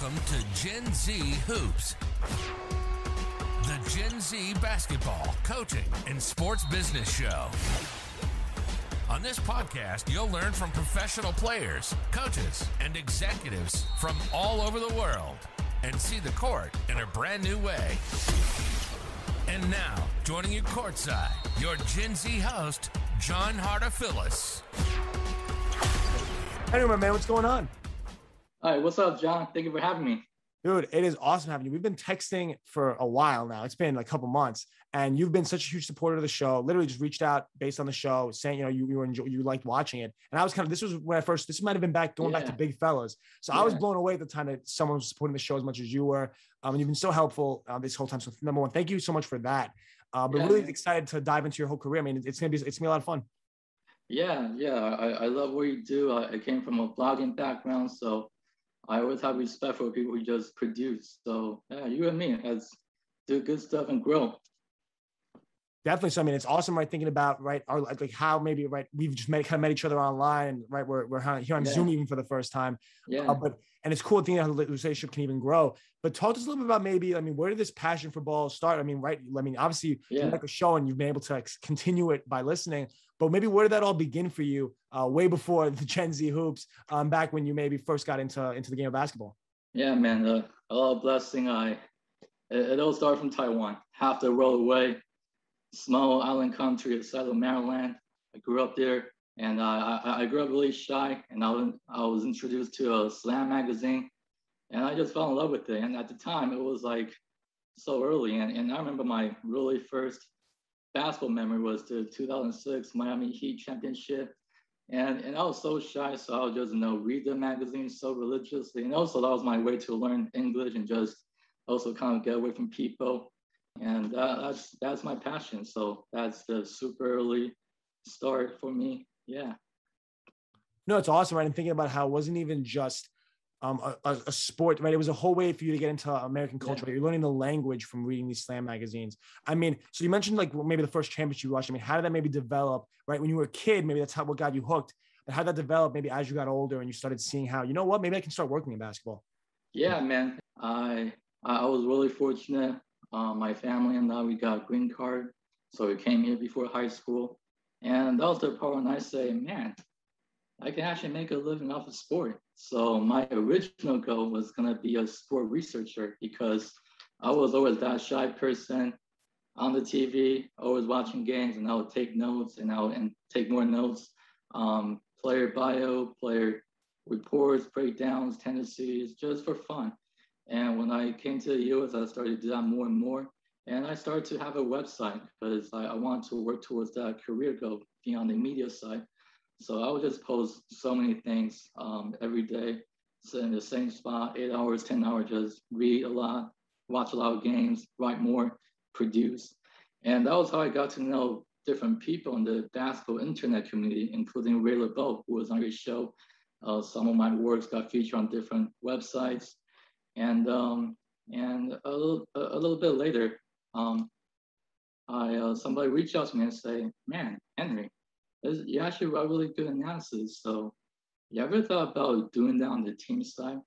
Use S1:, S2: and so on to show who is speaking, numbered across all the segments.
S1: Welcome to Gen Z Hoops, the Gen Z basketball, coaching, and sports business show. On this podcast, you'll learn from professional players, coaches, and executives from all over the world and see the court in a brand new way. And now, joining you courtside, your Gen Z host, John Harder.
S2: Hey, my man, what's going on?
S3: All right, what's up, John? Thank you for having me.
S2: Dude, it is awesome having you. We've been texting for a while now. It's been like a couple months, and you've been such a huge supporter of the show. Literally, just reached out based on the show, saying you know you, you were enjoy, you liked watching it. And I was kind of this was when I first this might have been back going yeah. back to Big Fellas. So yeah. I was blown away at the time that someone was supporting the show as much as you were. Um, and you've been so helpful uh, this whole time. So number one, thank you so much for that. Uh, but yeah. really excited to dive into your whole career. I mean, it's gonna be it's gonna be a lot of fun.
S3: Yeah, yeah, I, I love what you do. I, I came from a blogging background, so I always have respect for people who just produce. So yeah, you and me, let's do good stuff and grow.
S2: Definitely. So I mean, it's awesome, right? Thinking about right, our like how maybe right we've just met kind of met each other online, right? We're we're here on yeah. Zoom even for the first time. Yeah. Uh, but and it's cool thinking how the relationship can even grow. But talk to us a little bit about maybe, I mean, where did this passion for ball start? I mean, right? I mean, obviously yeah. like a show and you've been able to like, continue it by listening. But maybe where did that all begin for you? Uh, way before the Gen Z hoops, um, back when you maybe first got into into the game of basketball.
S3: Yeah, man. Uh, a lot of blessing. I it, it all started from Taiwan. Half the world away, small island country of Seattle, Maryland. I grew up there, and uh, I, I grew up really shy. And I was, I was introduced to a slam magazine, and I just fell in love with it. And at the time, it was like so early. And, and I remember my really first basketball memory was the 2006 Miami Heat championship. And, and I was so shy, so I would just you know read the magazine so religiously. And also that was my way to learn English and just also kind of get away from people. And uh, that's that's my passion. So that's the super early start for me. Yeah.
S2: No, it's awesome. Right? I'm thinking about how it wasn't even just um, a, a, sport, right? It was a whole way for you to get into American culture. Yeah. You're learning the language from reading these slam magazines. I mean, so you mentioned like maybe the first championship you watched. I mean, how did that maybe develop, right? When you were a kid, maybe that's how what got you hooked. But how did that develop maybe as you got older and you started seeing how, you know what, maybe I can start working in basketball?
S3: Yeah, man. I I was really fortunate. Uh, my family and I, we got a green card. So we came here before high school. And that was the part when I say, man, I can actually make a living off of sport. So my original goal was gonna be a sport researcher because I was always that shy person on the TV, always watching games, and I would take notes and I would and take more notes, um, player bio, player reports, breakdowns, tendencies, just for fun. And when I came to the US, I started to do that more and more. And I started to have a website because I, I to work towards that career goal beyond the media side. So I would just post so many things um, every day, sit in the same spot, eight hours, 10 hours, just read a lot, watch a lot of games, write more, produce. And that was how I got to know different people in the basketball internet community, including Ray LeBeau, who was on your show. Uh, some of my works got featured on different websites. And, um, and a, little, a little bit later, um, I, uh, somebody reached out to me and say, man, Henry, you actually wrote really good analysis. So you ever thought about doing that on the team side?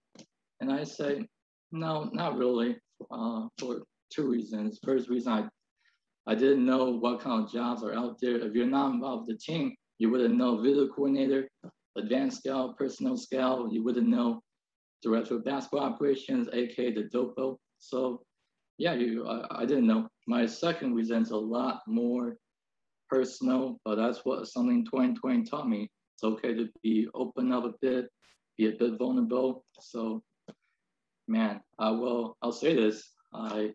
S3: And I say, no, not really, uh, for two reasons. First reason, I, I didn't know what kind of jobs are out there. If you're not involved with the team, you wouldn't know video coordinator, advanced scout, personnel scout, you wouldn't know director of basketball operations, aka the dopo. So yeah, you, I, I didn't know. My second reason is a lot more personal, but that's what something 2020 taught me. It's okay to be open up a bit, be a bit vulnerable. So, man, I will. I'll say this. I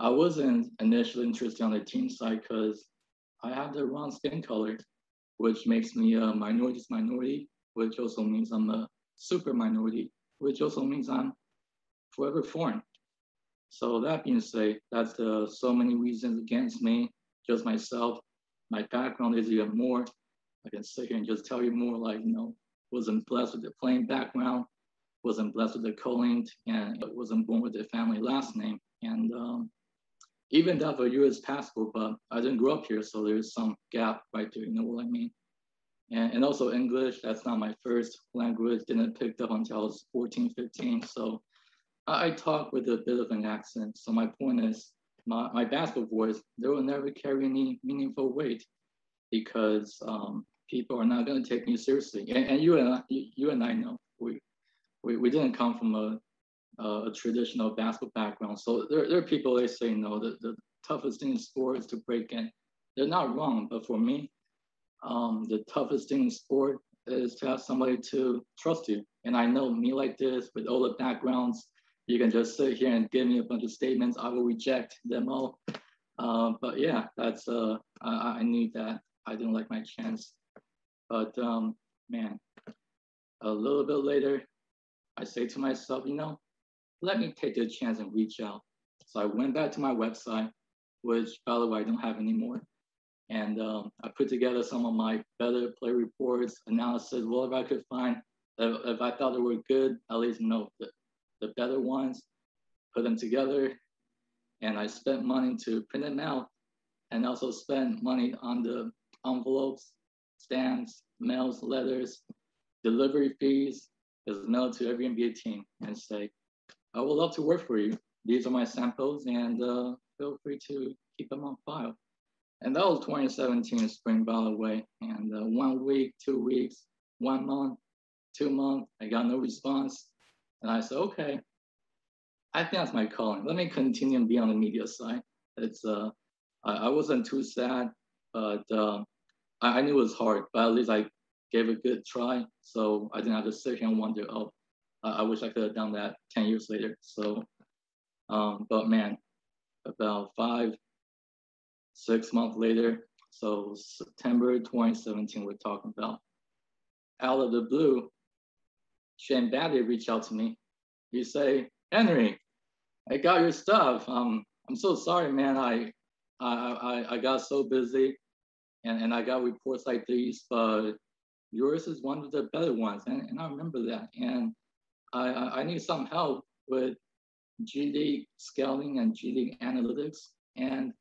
S3: I wasn't initially interested on the team side because I have the wrong skin color, which makes me a minority minority, which also means I'm a super minority, which also means I'm forever foreign. So that being said, that's the so many reasons against me, just myself my background is even more. I can sit here and just tell you more like, you know, wasn't blessed with the playing background, wasn't blessed with the co-linked, and wasn't born with the family last name. And um, even that for US passport, but I didn't grow up here, so there's some gap right there, you know what I mean? And, and also English, that's not my first language, didn't pick up until I was 14, 15. So I, I talk with a bit of an accent. So my point is, my, my basketball voice, they will never carry any meaningful weight because um, people are not going to take me seriously. And, and you and I, you and I know we, we, we didn't come from a, a, traditional basketball background. So there, there are people they say no, the, the toughest thing in sport is to break in. They're not wrong, but for me, um, the toughest thing in sport is to have somebody to trust you. And I know me like this with all the backgrounds, you can just sit here and give me a bunch of statements. I will reject them all. Uh, but yeah, that's uh, I, I knew that I didn't like my chance. But um, man, a little bit later, I say to myself, you know, let me take the chance and reach out. So I went back to my website, which by the way, I don't have anymore. And um, I put together some of my better play reports, analysis, whatever I could find. If, if I thought they were good, at least know the, the better ones, put them together. And I spent money to print them out and also spent money on the envelopes, stamps, mails, letters, delivery fees is mailed to every NBA team and say, I would love to work for you. These are my samples and uh, feel free to keep them on file. And that was 2017 spring, by the way. And uh, one week, two weeks, one month, two months, I got no response. And I said, okay, I think that's my calling. Let me continue and be on the media side. It's uh, I, I wasn't too sad, but uh, I, I, knew it was hard. But at least I gave a good try, so I didn't have to sit here and wonder, oh, I wish I could have done that 10 years later. So, um, but man, about five, six months later, so September 2017, we're talking about. Out of the blue, Shane Battier reached out to me. He say, Henry, I got your stuff. Um, I'm so sorry, man. I, I, I, I got so busy and, and I got reports like these, but yours is one of the better ones. And, and I remember that. And I, I, need some help with G scaling and G League analytics. And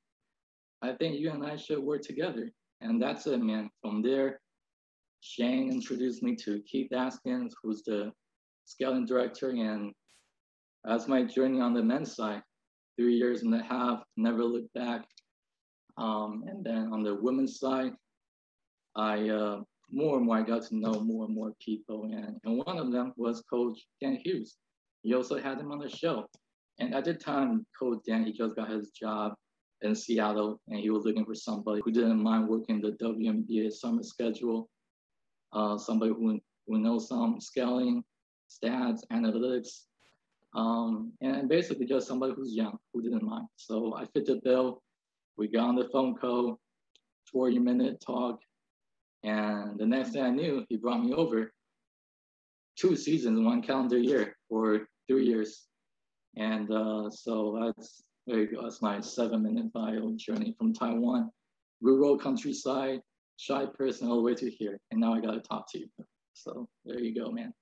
S3: I think you and I should work together. And that's it, man. From there, Shane introduced me to Keith Askins, who's the scouting director. And that's my journey on the men's side. Three years and a half, never looked back. Um, and then on the women's side, I uh, more and more I got to know more and more people. And, and one of them was Coach Dan Hughes. He also had him on the show. And at the time, Coach Dan, he just got his job in Seattle and he was looking for somebody who didn't mind working the WNBA summer schedule, uh, somebody who, who knows some scaling, stats, analytics, um, and basically just somebody who's young, who didn't mind. So I fit the bill. We got on the phone call, 40 minute talk, and the next thing I knew, he brought me over two seasons, one calendar year for three years. And uh, so that's there you go. That's my seven minute bio journey from Taiwan, rural countryside, shy person all the way to here. And now I got to talk to you. So there you go, man.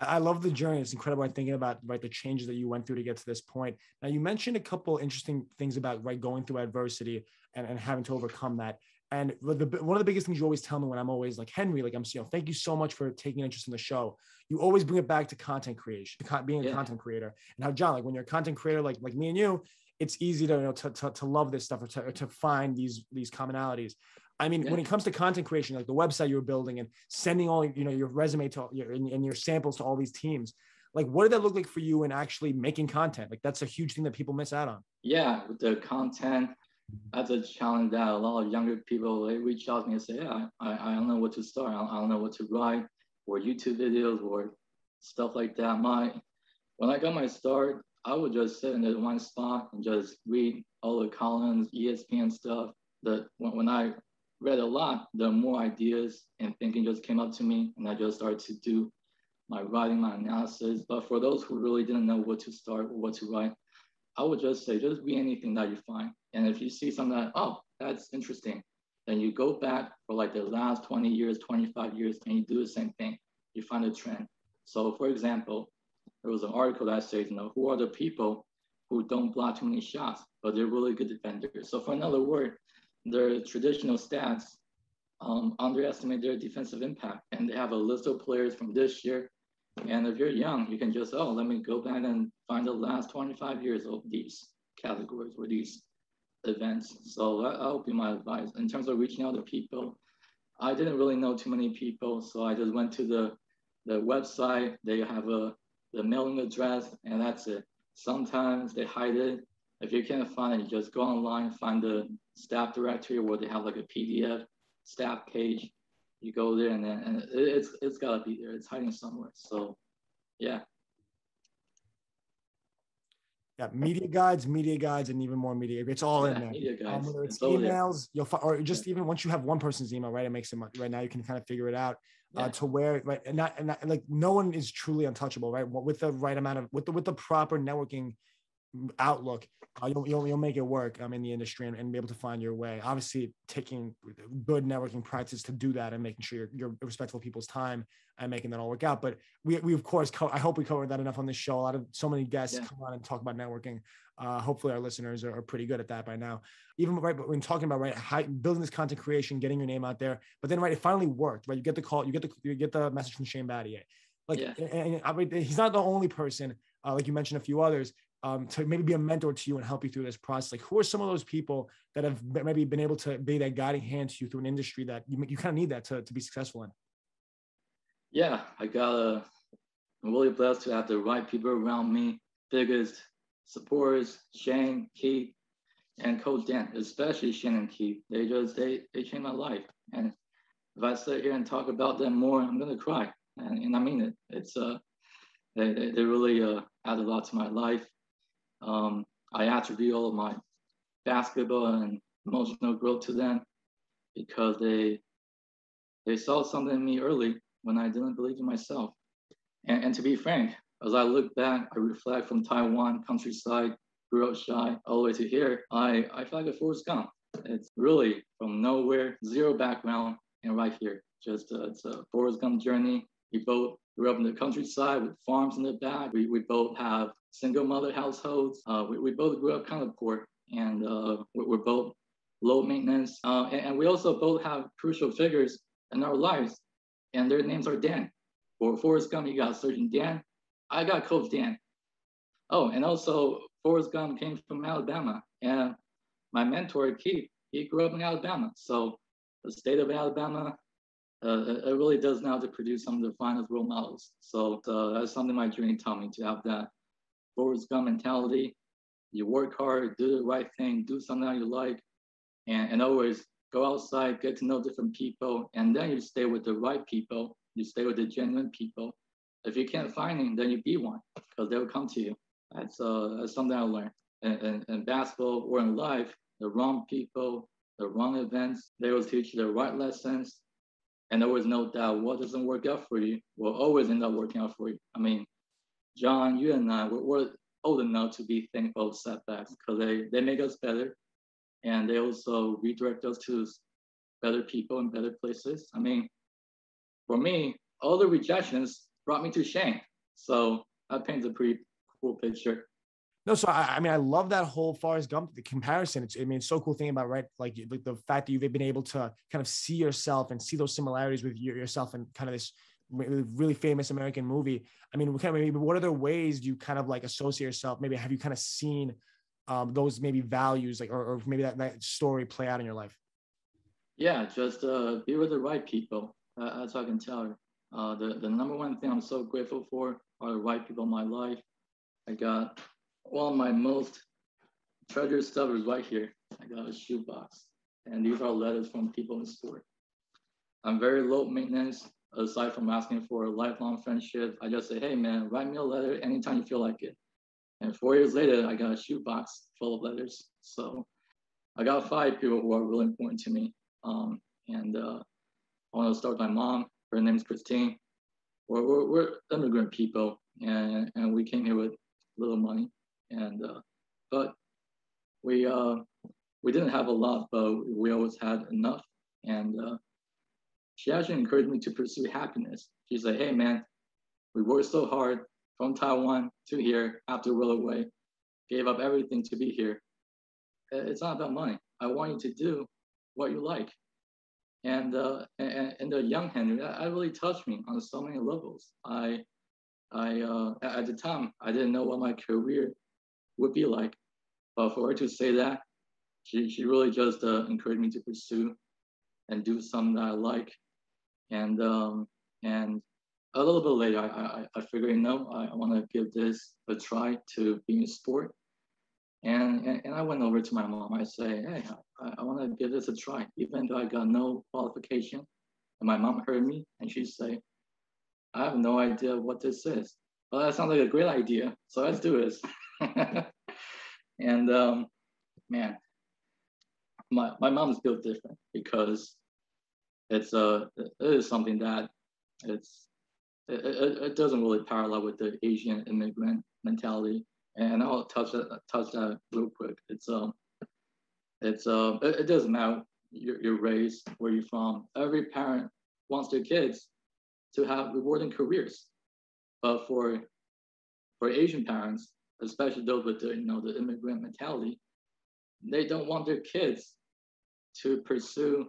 S2: I love the journey. It's incredible. I'm thinking about right the changes that you went through to get to this point. Now you mentioned a couple interesting things about right going through adversity and, and having to overcome that. And the, one of the biggest things you always tell me when I'm always like Henry, like I'm, you know, thank you so much for taking interest in the show. You always bring it back to content creation, being a yeah. content creator, and how John, like when you're a content creator, like like me and you, it's easy to you know to, to, to love this stuff or to, or to find these these commonalities. I mean, yeah. when it comes to content creation, like the website you are building and sending all you know your resume to your and, and your samples to all these teams, like what did that look like for you in actually making content? Like that's a huge thing that people miss out on.
S3: Yeah, with the content that's a challenge that a lot of younger people they reach out to me and say, yeah, I, I don't know what to start. I don't know what to write or YouTube videos or stuff like that. My when I got my start, I would just sit in the one spot and just read all the columns, ESPN stuff. That when, when I read a lot, the more ideas and thinking just came up to me, and I just started to do my writing, my analysis. But for those who really didn't know what to start or what to write, I would just say, just read anything that you find. And if you see something that, oh, that's interesting, then you go back for like the last 20 years, 25 years, and you do the same thing. You find a trend. So for example, there was an article that says, you know, who are the people who don't block too many shots, but they're really good defenders. So for another word, their traditional stats um, underestimate their defensive impact. And they have a list of players from this year And if you're young, you can just, oh, let me go back and find the last 25 years of these categories or these events. So that, that would be my advice. In terms of reaching out to people, I didn't really know too many people. So I just went to the, the website. They have a the mailing address, and that's it. Sometimes they hide it. If you can't find it, you just go online, find the staff directory where they have like a PDF staff page. You go there, and then and it's it's gotta be there. It's hiding somewhere. So, yeah.
S2: Yeah, media guides, media guides, and even more media. It's all yeah, in there. Media guides. Um, whether it's, it's emails, you'll find, or just yeah. even once you have one person's email, right? It makes it much. Right now, you can kind of figure it out uh, to where right and not and, and like no one is truly untouchable, right? With the right amount of with the with the proper networking outlook, uh, you'll, you'll, you'll make it work um, in the industry and, and, be able to find your way. Obviously, taking good networking practice to do that and making sure you're, you're respectful of people's time and making that all work out. But we, we of course, co- I hope we covered that enough on this show. A lot of so many guests yeah. come on and talk about networking. Uh, hopefully, our listeners are, are, pretty good at that by now. Even right, but when talking about right, how, building this content creation, getting your name out there, but then right, it finally worked. Right, you get the call, you get the you get the message from Shane Battier. Like, yeah. and, and I mean, he's not the only person. Uh, like you mentioned, a few others um, to maybe be a mentor to you and help you through this process? Like, who are some of those people that have maybe been able to be that guiding hand to you through an industry that you, you kind of need that to, to be successful in?
S3: Yeah, I got a, I'm really blessed to have the right people around me. Biggest supporters, Shane, Keith, and Coach Dan, especially Shane and Keith. They just, they, they changed my life. And if I sit here and talk about them more, I'm going to cry. And, and I mean it. It's, uh, they, they, they really uh, add a lot to my life. Um, I attribute all of my basketball and emotional growth to them because they they saw something in me early when I didn't believe in myself. And, and to be frank, as I look back, I reflect from Taiwan, countryside, grew up shy, all the way to here, I, I feel like a Forrest Gump. It's really from nowhere, zero background, and right here. Just uh, it's a Forrest Gump journey. We both grew up in the countryside with farms in the back. We, we both have single mother households. Uh, we, we both grew up kind of poor and uh, we're both low maintenance. Uh, and, and, we also both have crucial figures in our lives and their names are Dan. For Forrest Gump, you got Sergeant Dan. I got Coach Dan. Oh, and also Forrest Gump came from Alabama and my mentor, Keith, he grew up in Alabama. So the state of Alabama, uh, it really does now to produce some of the finest role models. So uh, that's something my journey taught me to have that Forrest Gump mentality. You work hard, do the right thing, do something that you like, and, and always go outside, get to know different people, and then you stay with the right people. You stay with the genuine people. If you can't find them, then you be one because they will come to you. That's, uh, that's something I learned. In, in, in basketball or in life, the wrong people, the wrong events, they will teach you the right lessons. And there was no doubt what doesn't work out for you will always end up working out for you. I mean, John, you and I, we're, we're old enough to be thankful of setbacks because they, they make us better and they also redirect us to better people and better places. I mean, for me, all the rejections brought me to Shane. So that paints a pretty cool picture.
S2: No, so I, I, mean, I love that whole Forrest Gump the comparison. It's, I mean, it's so cool thing about right, like, like the fact that you've been able to kind of see yourself and see those similarities with yourself and kind of this really famous American movie. I mean, kind of maybe what other ways do you kind of like associate yourself? Maybe have you kind of seen um, those maybe values like or, or, maybe that, that story play out in your life?
S3: Yeah, just uh, be with the right people. Uh, as I can tell, uh, the the number one thing I'm so grateful for are the right people in my life. I got all my most treasured stuff is right here. I got a shoebox, and these are letters from people in sport. I'm very low maintenance aside from asking for a lifelong friendship, I just say, hey man, write me a letter anytime you feel like it. And four years later, I got a shoebox full of letters. So I got five people who are really important to me. Um, and uh, I want to start with my mom. Her name is Christine. We're, we're, we're, immigrant people, and, and we came here with little money. And uh, but we uh, we didn't have a lot, but we always had enough. And uh, she actually encouraged me to pursue happiness. She said, hey man, we worked so hard from Taiwan to here after Will away, gave up everything to be here. It's not about money. I want you to do what you like. And, uh, and, and the young Henry, that, that really touched me on so many levels. I, I uh, at the time I didn't know what my career would be like, but for her to say that, she she really just uh, encouraged me to pursue and do something that I like, and um, and a little bit later I I, I figured you know I, I want to give this a try to be in sport, and, and I went over to my mom. I say, hey, I, I want to give this a try, even though I got no qualification. And my mom heard me, and she say, I have no idea what this is. Well, that sounds like a great idea. So let's do this. and um, man, my, my mom is built different because it's uh, it is something that it's it, it, it doesn't really parallel with the Asian immigrant mentality. And I'll touch that touch that real quick. It's um it's uh it, it doesn't matter your, your race, where you're from. Every parent wants their kids to have rewarding careers. But for for Asian parents, especially those with the you know the immigrant mentality, they don't want their kids to pursue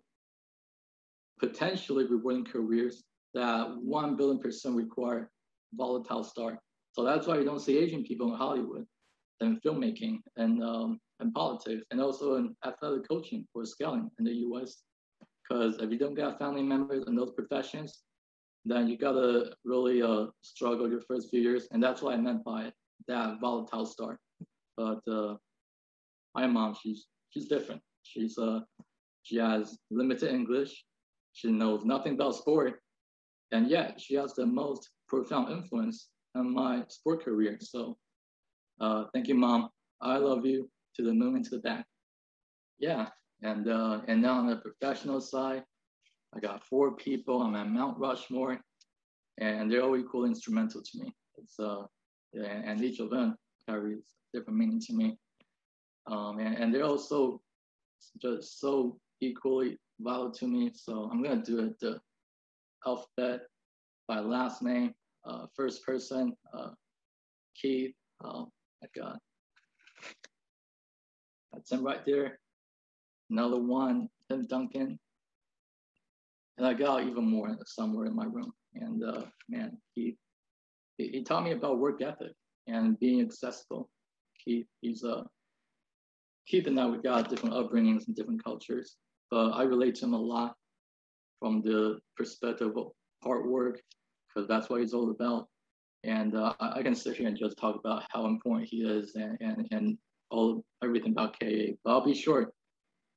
S3: potentially rewarding careers that one billion percent require volatile start. So that's why you don't see Asian people in Hollywood and filmmaking and um, and politics and also in athletic coaching or scaling in the US. Because if you don't get family members in those professions, then you gotta really uh, struggle your first few years, and that's what I meant by that volatile start. But uh, my mom, she's she's different. She's uh she has limited English. She knows nothing about sport, and yet she has the most profound influence on my sport career. So, uh, thank you, mom. I love you to the moon and to the back. Yeah, and uh, and now on the professional side, I got four people. I'm at Mount Rushmore, and they're all equally instrumental to me. It's uh, and each of them carries different meaning to me. Um, and, and they're also just so equally vital to me. So I'm gonna do it the alphabet by last name, uh, first person, uh, Keith. Um, I got that's him right there. Another one, Tim Duncan and I got even more somewhere in my room. And uh, man, he, he, he taught me about work ethic and being accessible. He he's uh Keith and I we got different upbringings and different cultures, but I relate to him a lot from the perspective of hard work because that's what he's all about. And uh, I can sit here and just talk about how important he is and and, and all everything about KA. But I'll be short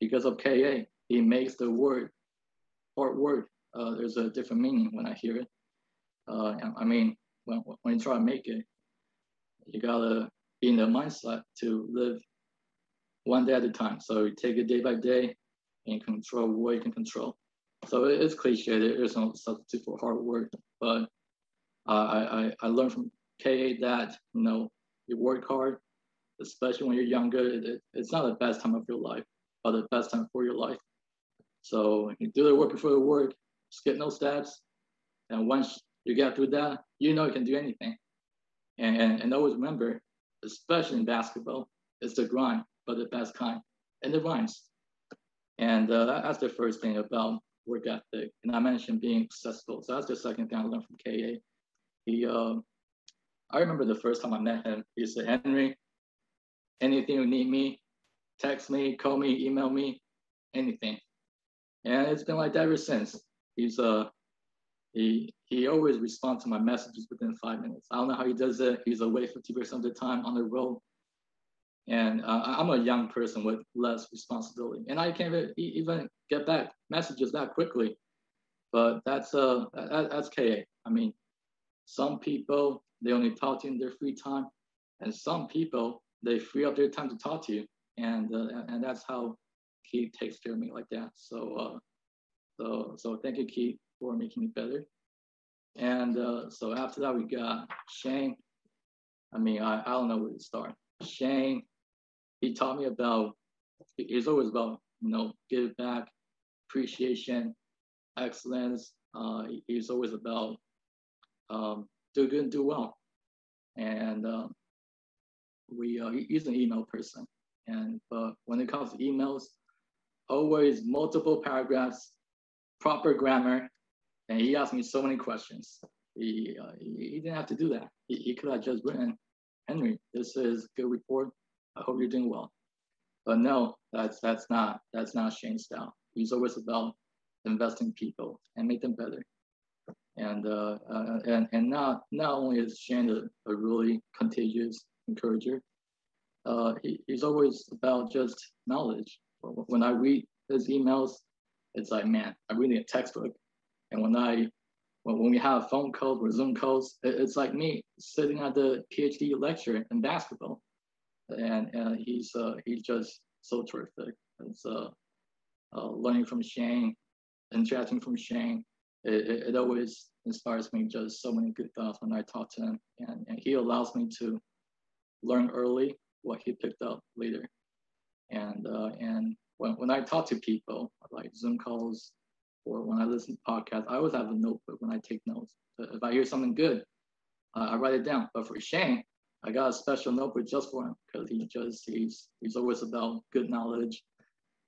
S3: because of KA. He makes the word hard word. Uh, there's a different meaning when I hear it. Uh, I mean, when, when you try to make it, you gotta be in the mindset to live one day at a time. So you take it day by day and control what you can control. So it's cliche. There is no substitute for hard work, but I, I, I learned from KA that you know you work hard, especially when you're younger. It, it's not the best time of your life, but the best time for your life. So you do the work before the work, skip no steps. And once you get through that, you know you can do anything. And, and, and always remember, especially in basketball, it's the grind, but the best kind. And it rhymes. And uh, that's the first thing about work ethic. And I mentioned being accessible. So that's the second thing I learned from KA. He, uh, I remember the first time I met him, he said, Henry, anything you need me, text me, call me, email me, anything and it's been like that ever since. He's uh he he always responds to my messages within five minutes. I don't know how he does it. He's away 50% of the time on the road. And uh, I'm a young person with less responsibility, and I can't even get back messages that quickly. But that's uh that, that's KA. I mean, some people they only talk to you in their free time, and some people they free up their time to talk to you, and uh, and that's how Keith takes care of me like that. So, uh, so, so thank you, Keith, for making me better. And uh, so after that, we got Shane. I mean, I, I don't know where to start. Shane, he taught me about, he's always about, you know, give back, appreciation, excellence. Uh, he's always about um, do good and do well. And um, we, uh, he's an email person. And but when it comes to emails, always multiple paragraphs, proper grammar. And he asked me so many questions. He, uh, he, he, didn't have to do that. he, he could have just written, Henry, this is good report. I hope you're doing well. But no, that's that's not that's not Shane's style. He's always about investing people and make them better. And uh, uh, and and not not only is Shane a, a really contagious encourager, uh, he, he's always about just knowledge. When I read his emails, it's like man, I'm reading a textbook. And when I when, when we have phone calls or Zoom calls, it's like me sitting at the PhD lecture in basketball, and, and he's uh, he's just so terrific. It's uh, uh, learning from Shane, interacting from Shane. It, it, it, always inspires me just so many good thoughts when I talk to him, and, and he allows me to learn early what he picked up later. And uh, and when, when I talk to people like Zoom calls or when I listen to podcasts, I always have a notebook when I take notes. If I hear something good, uh, I write it down. But for Shane, I got a special notebook just for him because he just he's he's always about good knowledge,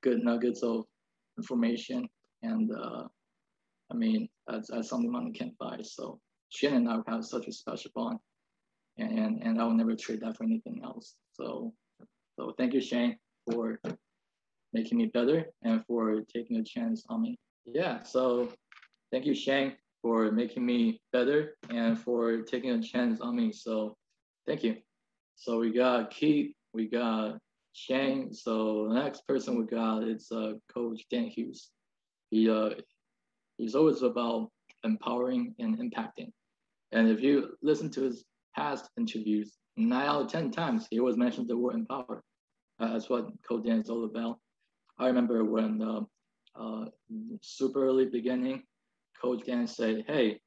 S3: good nuggets of information, and uh, I mean that's, that's something money can't buy. So Shane and I have such a special bond, and, and and I will never trade that for anything else. So so thank you Shane for making me better and for taking a chance on me. Yeah, so thank you, Shane, for making me better and for taking a chance on me. So thank you. So we got Keith, we got Shane. So the next person we got is uh, Coach Dan Hughes. He uh, he's always about empowering and impacting. And if you listen to his past interviews, nine out of ten times he always mentions the word empower. Uh, that's what Coach Dan is all about. I remember when uh, uh, super early beginning, Coach Dan said, "Hey,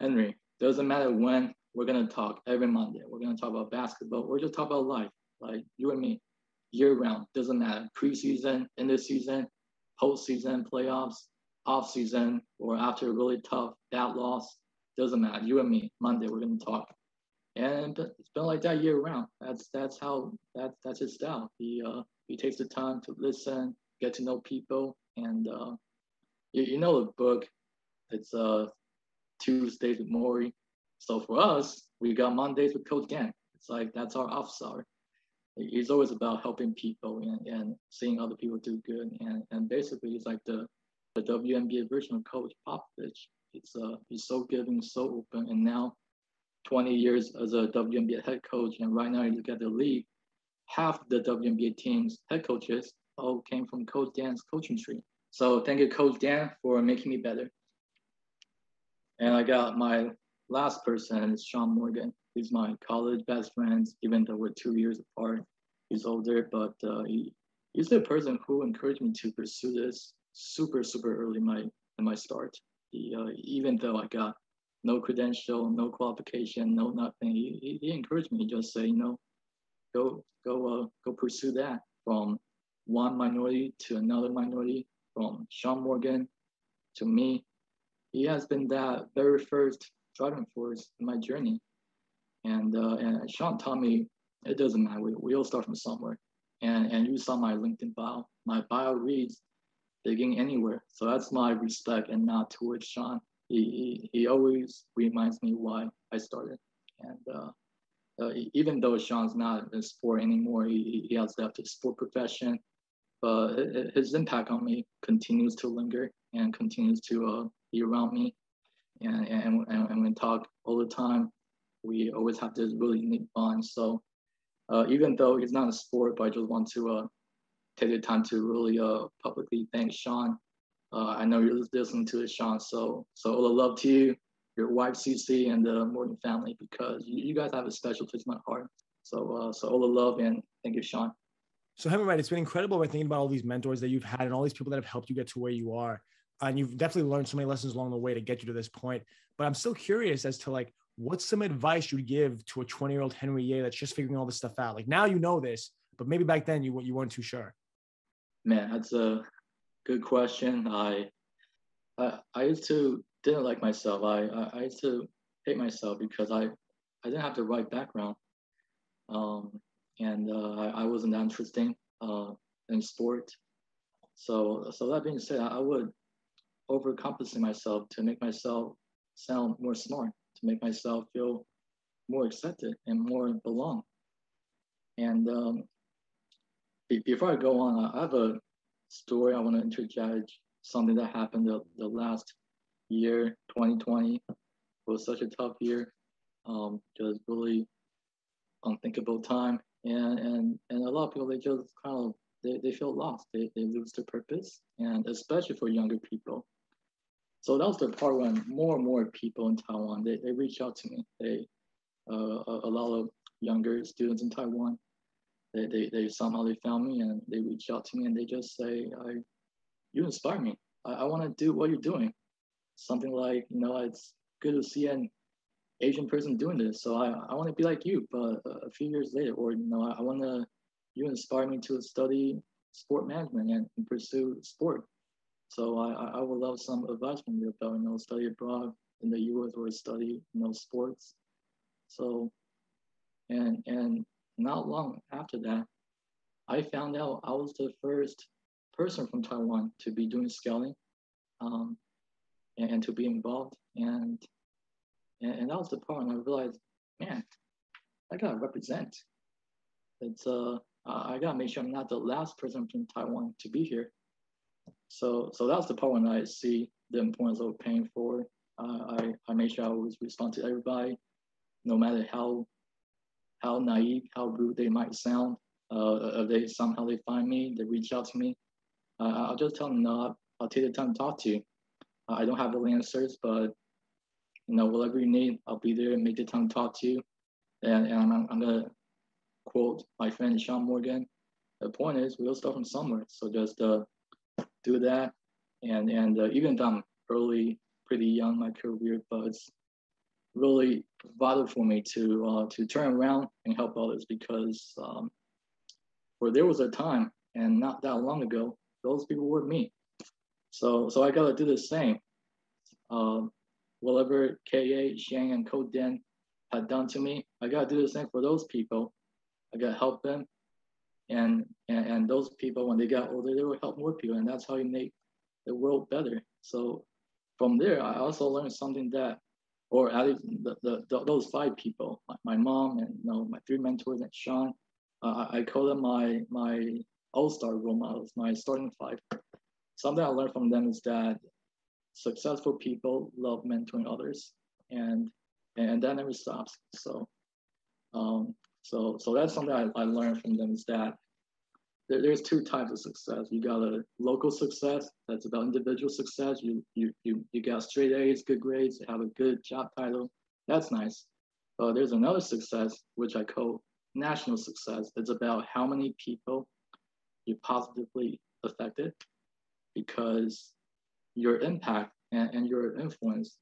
S3: Henry, doesn't matter when we're gonna talk every Monday. We're gonna talk about basketball. We're just talk about life, like you and me, year round. Doesn't matter preseason, end of season, postseason, playoffs, off season, or after a really tough bad loss. Doesn't matter. You and me, Monday, we're gonna talk." And it's been like that year round. That's that's how that's that's his style. He uh, he takes the time to listen, get to know people, and uh, you, you know the book. It's uh, Tuesdays with Morrie. So for us, we got Mondays with Coach Dan. It's like that's our officer. He's always about helping people and, and seeing other people do good. And, and basically, he's like the, the WNBA version of Coach Popovich. It's uh, he's so giving, so open. And now, 20 years as a WNBA head coach, and right now you look at the league, half the WNBA team's head coaches all came from Coach Dan's coaching tree. So thank you, Coach Dan, for making me better. And I got my last person is Sean Morgan. He's my college best friend, even though we're two years apart. He's older, but uh, he, he's the person who encouraged me to pursue this super, super early in my in my start. He, uh, even though I got no credential, no qualification, no nothing, he, he, encouraged me. He just say, you know, go go uh, go pursue that from one minority to another minority, from Sean Morgan to me. He has been that very first driving force in my journey. And uh, and Sean taught me it doesn't matter. We, we all start from somewhere. And and you saw my LinkedIn bio. My bio reads digging anywhere. So that's my respect and not towards Sean. He, he, he always reminds me why I started. And uh, uh, even though Sean's not in sport anymore, he, he has left the sport profession but his impact on me continues to linger and continues to uh, be around me. And, and, and, we talk all the time. We always have this really neat bond. So uh, even though it's not a sport, but I just want to uh, take the time to really uh, publicly thank Sean. Uh, I know you're listening to it, Sean. So, so all the love to you, your wife, CC, and the Morgan family, because you, you guys have a special place in my heart. So, uh, so all the love and thank you, Sean.
S2: So right, it's been incredible. We're thinking about all these mentors that you've had and all these people that have helped you get to where you are. And you've definitely learned so many lessons along the way to get you to this point. But I'm still curious as to like, what's some advice you'd give to a 20 year old Henry Ye that's just figuring all this stuff out? Like now you know this, but maybe back then you you weren't too sure.
S3: Man, that's a good question. I I, I used to didn't like myself. I, I, I used to hate myself because I I didn't have the right background. Um, and uh, I, I, wasn't that interesting uh, in sport. So, so that being said, I would overcompensate myself to make myself sound more smart, to make myself feel more accepted and more belong. And um, be, before I go on, I have a story I want to interject. Something that happened the, the last year, 2020, was such a tough year. Um, just really unthinkable time, and and and a lot of people they just kind of they, they feel lost. They, they lose their purpose, and especially for younger people. So that was the part when more and more people in Taiwan they, they reach out to me. They uh, a, a lot of younger students in Taiwan they, they, they somehow they found me and they reach out to me and they just say, I, you inspire me. I, I want to do what you're doing. Something like, you know, it's good to see an Asian person doing this. So I, I want to be like you, but a few years later, or, you know, I, I want to, you inspire me to study sport management and, and pursue sport. So I, I would love some advice from you about, you know, study abroad in the US or study, you know, sports. So, and, and not long after that, I found out I was the first person from Taiwan to be doing scaling um, and, and, to be involved. And, and, and that was the part I realized, man, I gotta represent. It's uh, I gotta make sure I'm not the last person from Taiwan to be here. So so that's the part when I see the importance of paying for. Uh, I I make sure I always respond to everybody, no matter how how naive, how rude they might sound. Uh, they somehow they find me, they reach out to me. Uh, I'll just tell them, no, I'll take the time to talk to you. Uh, I don't have the answers, but you know, whatever you need, I'll be there and make the time to talk to you. And, and I'm, I'm gonna quote my friend Sean Morgan. The point is, we'll start from somewhere. So just uh, do that. And and uh, even though I'm early, pretty young my career, but it's really vital for me to uh, to turn around and help others because um, where there was a time and not that long ago, those people were me. So so I gotta do the same. Um, whatever KA, Shane, and Coach Dan had done to me, I gotta do the same for those people. I gotta help them. And, and and those people when they got older, they will help more people. And that's how you make the world better. So from there, I also learned something that or at least the, the, the, those five people, my, my mom and you know, my three mentors and Sean, uh, I, I call them my my all-star role models, my starting five. Something I learned from them is that successful people love mentoring others, and and that never stops. So, um, so so that's something I, I learned from them is that there, there's two types of success. You got a local success that's about individual success. You you you you got straight A's, good grades, you have a good job title. That's nice. But there's another success which I call national success. It's about how many people you positively affected because your impact and, and your influence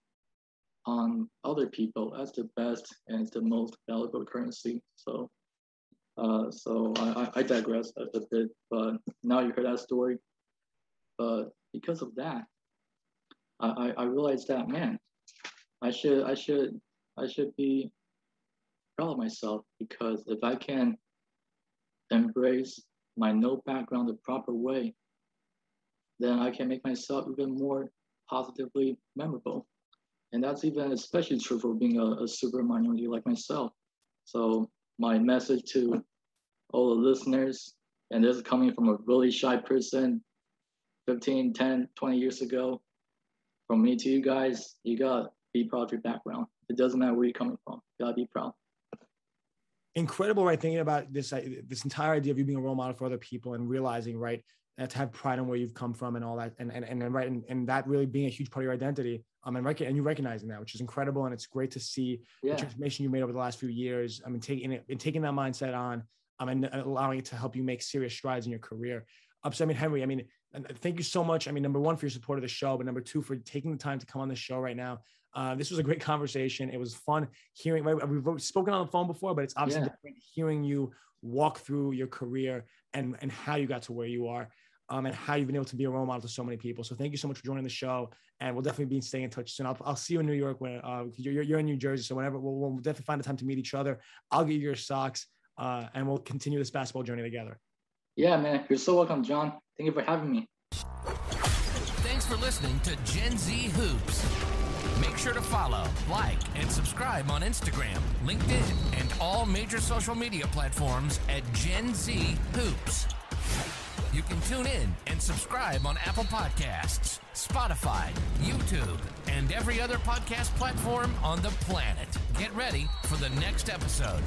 S3: on other people as the best and the most valuable currency. So uh, so I, I digress a, a, bit, but now you heard that story. But because of that, I, I realized that man, I should I should I should be proud of myself because if I can embrace my no background the proper way, then I can make myself even more positively memorable. And that's even especially true for being a, a super minority like myself. So my message to all the listeners, and this is coming from a really shy person 15, 10, 20 years ago. From me to you guys, you gotta be proud of your background. It doesn't matter where you're coming from. You gotta be proud.
S2: Incredible, right? Thinking about this, this entire idea of you being a role model for other people and realizing, right, to have pride in where you've come from and all that, and and and right, and, and that really being a huge part of your identity. Um, and rec- and you recognizing that, which is incredible, and it's great to see yeah. the transformation you made over the last few years. I mean, taking it and taking that mindset on, um, and allowing it to help you make serious strides in your career. Um, so I mean, Henry, I mean, thank you so much. I mean, number one for your support of the show, but number two for taking the time to come on the show right now. Uh, this was a great conversation. It was fun hearing. Right, We've spoken on the phone before, but it's obviously yeah. different hearing you walk through your career and and how you got to where you are um, and how you've been able to be a role model to so many people. So thank you so much for joining the show, and we'll definitely be staying in touch soon. I'll, I'll see you in New York when uh, you're, you're in New Jersey, so whenever we'll, we'll definitely find a time to meet each other. I'll get you your socks, uh, and we'll continue this basketball journey together.
S3: Yeah, man, you're so welcome, John. Thank you for having me.
S1: Thanks for listening to Gen Z Hoops. Make sure to follow, like, and subscribe on Instagram, LinkedIn, and all major social media platforms at Gen Z Hoops. You can tune in and subscribe on Apple Podcasts, Spotify, YouTube, and every other podcast platform on the planet. Get ready for the next episode.